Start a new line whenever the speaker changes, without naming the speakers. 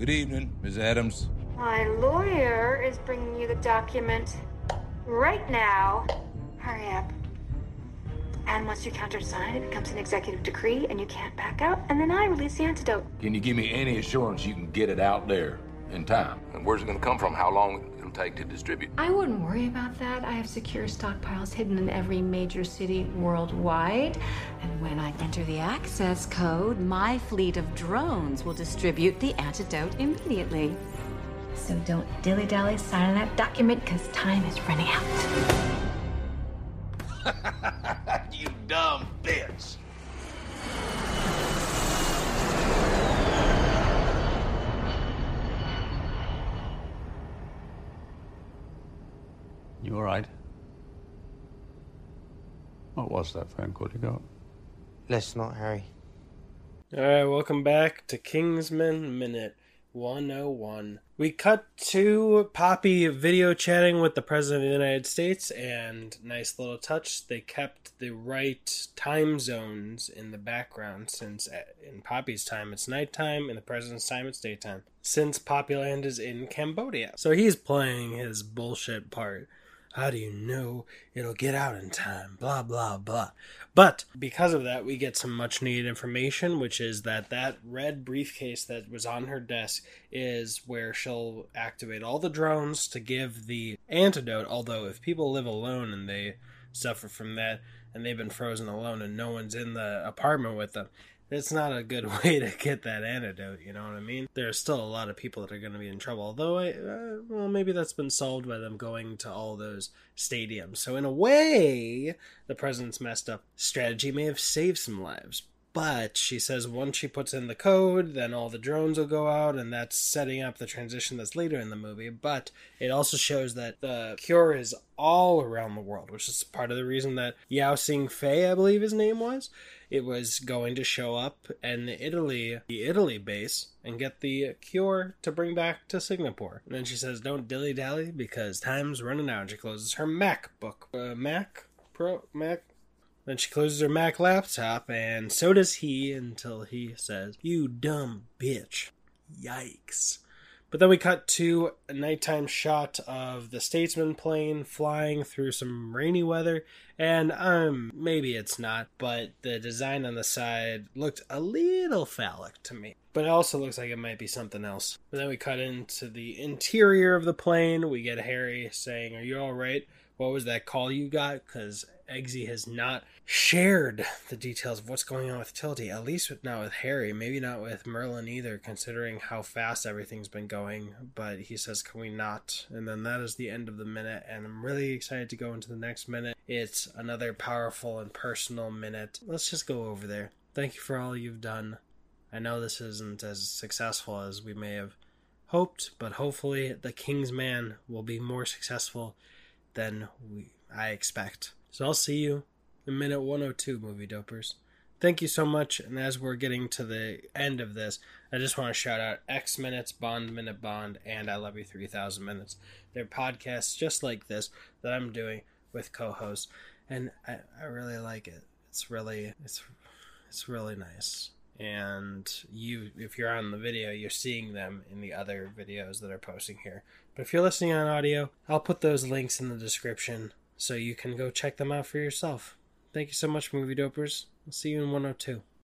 Good evening, Ms. Adams.
My lawyer is bringing you the document right now. Hurry up. And once you countersign, it becomes an executive decree and you can't back out, and then I release the antidote.
Can you give me any assurance you can get it out there in time? And where's it gonna come from? How long take to distribute?
I wouldn't worry about that. I have secure stockpiles hidden in every major city worldwide. And when I enter the access code, my fleet of drones will distribute the antidote immediately. So don't dilly dally sign that document because time is running out.
you dumb bitch!
You all right? What was that phone call you got?
Let's not, Harry.
All right, welcome back to Kingsman Minute 101. We cut to Poppy video chatting with the President of the United States, and nice little touch, they kept the right time zones in the background since uh, in Poppy's time it's nighttime, in the President's time it's daytime, since Poppyland is in Cambodia. So he's playing his bullshit part. How do you know it'll get out in time? Blah, blah, blah. But because of that, we get some much needed information, which is that that red briefcase that was on her desk is where she'll activate all the drones to give the antidote. Although, if people live alone and they suffer from that and they've been frozen alone and no one's in the apartment with them, it's not a good way to get that antidote. You know what I mean? There's still a lot of people that are going to be in trouble. Although, I, uh, well, maybe that's been solved by them going to all those stadiums. So in a way, the president's messed up strategy may have saved some lives. But she says once she puts in the code, then all the drones will go out, and that's setting up the transition that's later in the movie. But it also shows that the cure is all around the world, which is part of the reason that Yao Sing Fei, I believe his name was, it was going to show up in Italy, the Italy base, and get the cure to bring back to Singapore. And then she says, "Don't dilly dally because time's running out." And she closes her MacBook, uh, Mac Pro, Mac. Then she closes her Mac laptop, and so does he until he says, "You dumb bitch." Yikes. But then we cut to a nighttime shot of the Statesman plane flying through some rainy weather, and um, maybe it's not, but the design on the side looked a little phallic to me. But it also looks like it might be something else. But then we cut into the interior of the plane. We get Harry saying, Are you alright? What was that call you got? Because Eggsy has not shared the details of what's going on with Tildy, at least with, not with Harry, maybe not with Merlin either, considering how fast everything's been going. But he says, Can we not? And then that is the end of the minute, and I'm really excited to go into the next minute. It's another powerful and personal minute. Let's just go over there. Thank you for all you've done. I know this isn't as successful as we may have hoped, but hopefully the King's Man will be more successful than we I expect. So I'll see you in minute 102, movie dopers. Thank you so much. And as we're getting to the end of this, I just want to shout out X Minutes, Bond Minute Bond, and I Love You 3000 Minutes. They're podcasts just like this that I'm doing with co-hosts, and I, I really like it. It's really it's it's really nice. And you, if you're on the video, you're seeing them in the other videos that are posting here. But if you're listening on audio, I'll put those links in the description so you can go check them out for yourself. Thank you so much, movie dopers. I'll see you in 102.